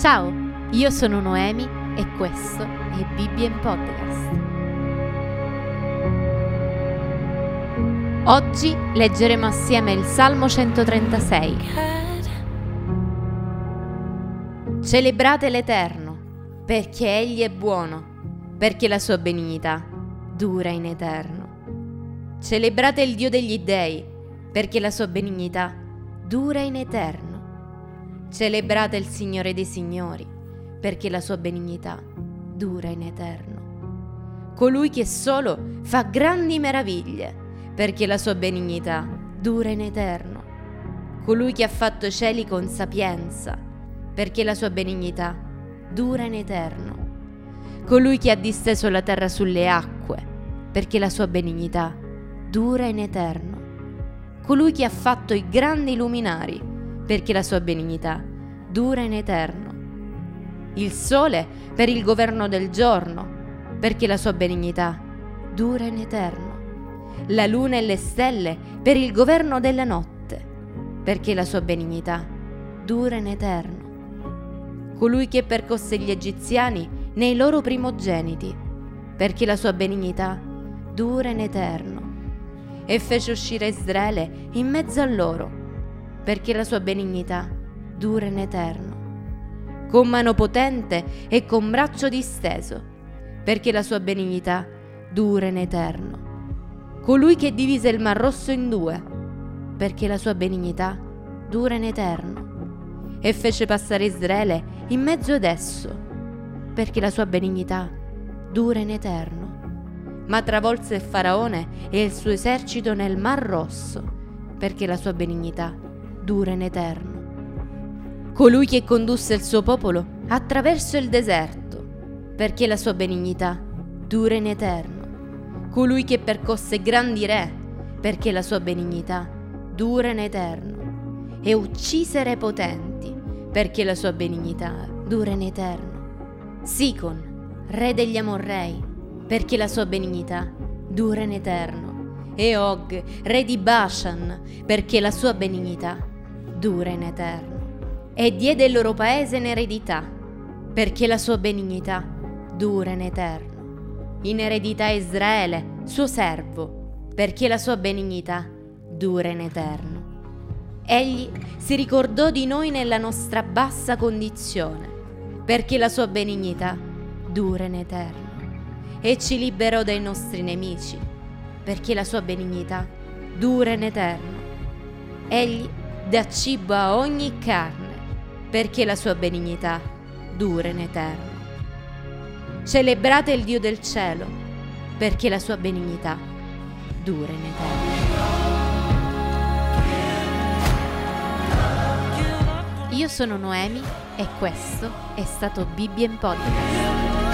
Ciao, io sono Noemi e questo è in Podcast. Oggi leggeremo assieme il Salmo 136. Celebrate l'Eterno, perché Egli è buono, perché la sua benignità dura in eterno. Celebrate il Dio degli dei, perché la sua benignità dura in eterno. Celebrate il Signore dei Signori, perché la sua benignità dura in eterno. Colui che solo fa grandi meraviglie, perché la sua benignità dura in eterno. Colui che ha fatto cieli con sapienza, perché la sua benignità dura in eterno. Colui che ha disteso la terra sulle acque, perché la sua benignità dura in eterno. Colui che ha fatto i grandi luminari, perché la sua benignità dura in eterno. Il sole per il governo del giorno, perché la sua benignità dura in eterno. La luna e le stelle per il governo della notte, perché la sua benignità dura in eterno. Colui che percosse gli egiziani nei loro primogeniti, perché la sua benignità dura in eterno. E fece uscire Israele in mezzo a loro, perché la sua benignità dura in eterno. Con mano potente e con braccio disteso, perché la sua benignità dura in eterno. Colui che divise il Mar Rosso in due, perché la sua benignità dura in eterno. E fece passare Israele in mezzo ad esso, perché la sua benignità dura in eterno. Ma travolse il faraone e il suo esercito nel Mar Rosso, perché la sua benignità dura in eterno. Colui che condusse il suo popolo attraverso il deserto, perché la sua benignità dura in eterno. Colui che percosse grandi re, perché la sua benignità dura in eterno. E uccise re potenti, perché la sua benignità dura in eterno. Sicon, re degli Amorrei, perché la sua benignità dura in eterno. E Og, re di Bashan, perché la sua benignità dura in eterno. E diede il loro paese in eredità, perché la sua benignità dura in eterno. In eredità Israele, suo servo, perché la sua benignità dura in eterno. Egli si ricordò di noi nella nostra bassa condizione, perché la sua benignità dura in eterno. E ci liberò dai nostri nemici, perché la sua benignità dura in eterno. Egli dà cibo a ogni carne, perché la sua benignità dura in eterno. Celebrate il Dio del cielo, perché la sua benignità dura in eterno. Io sono Noemi e questo è stato Bibbia in Podcast.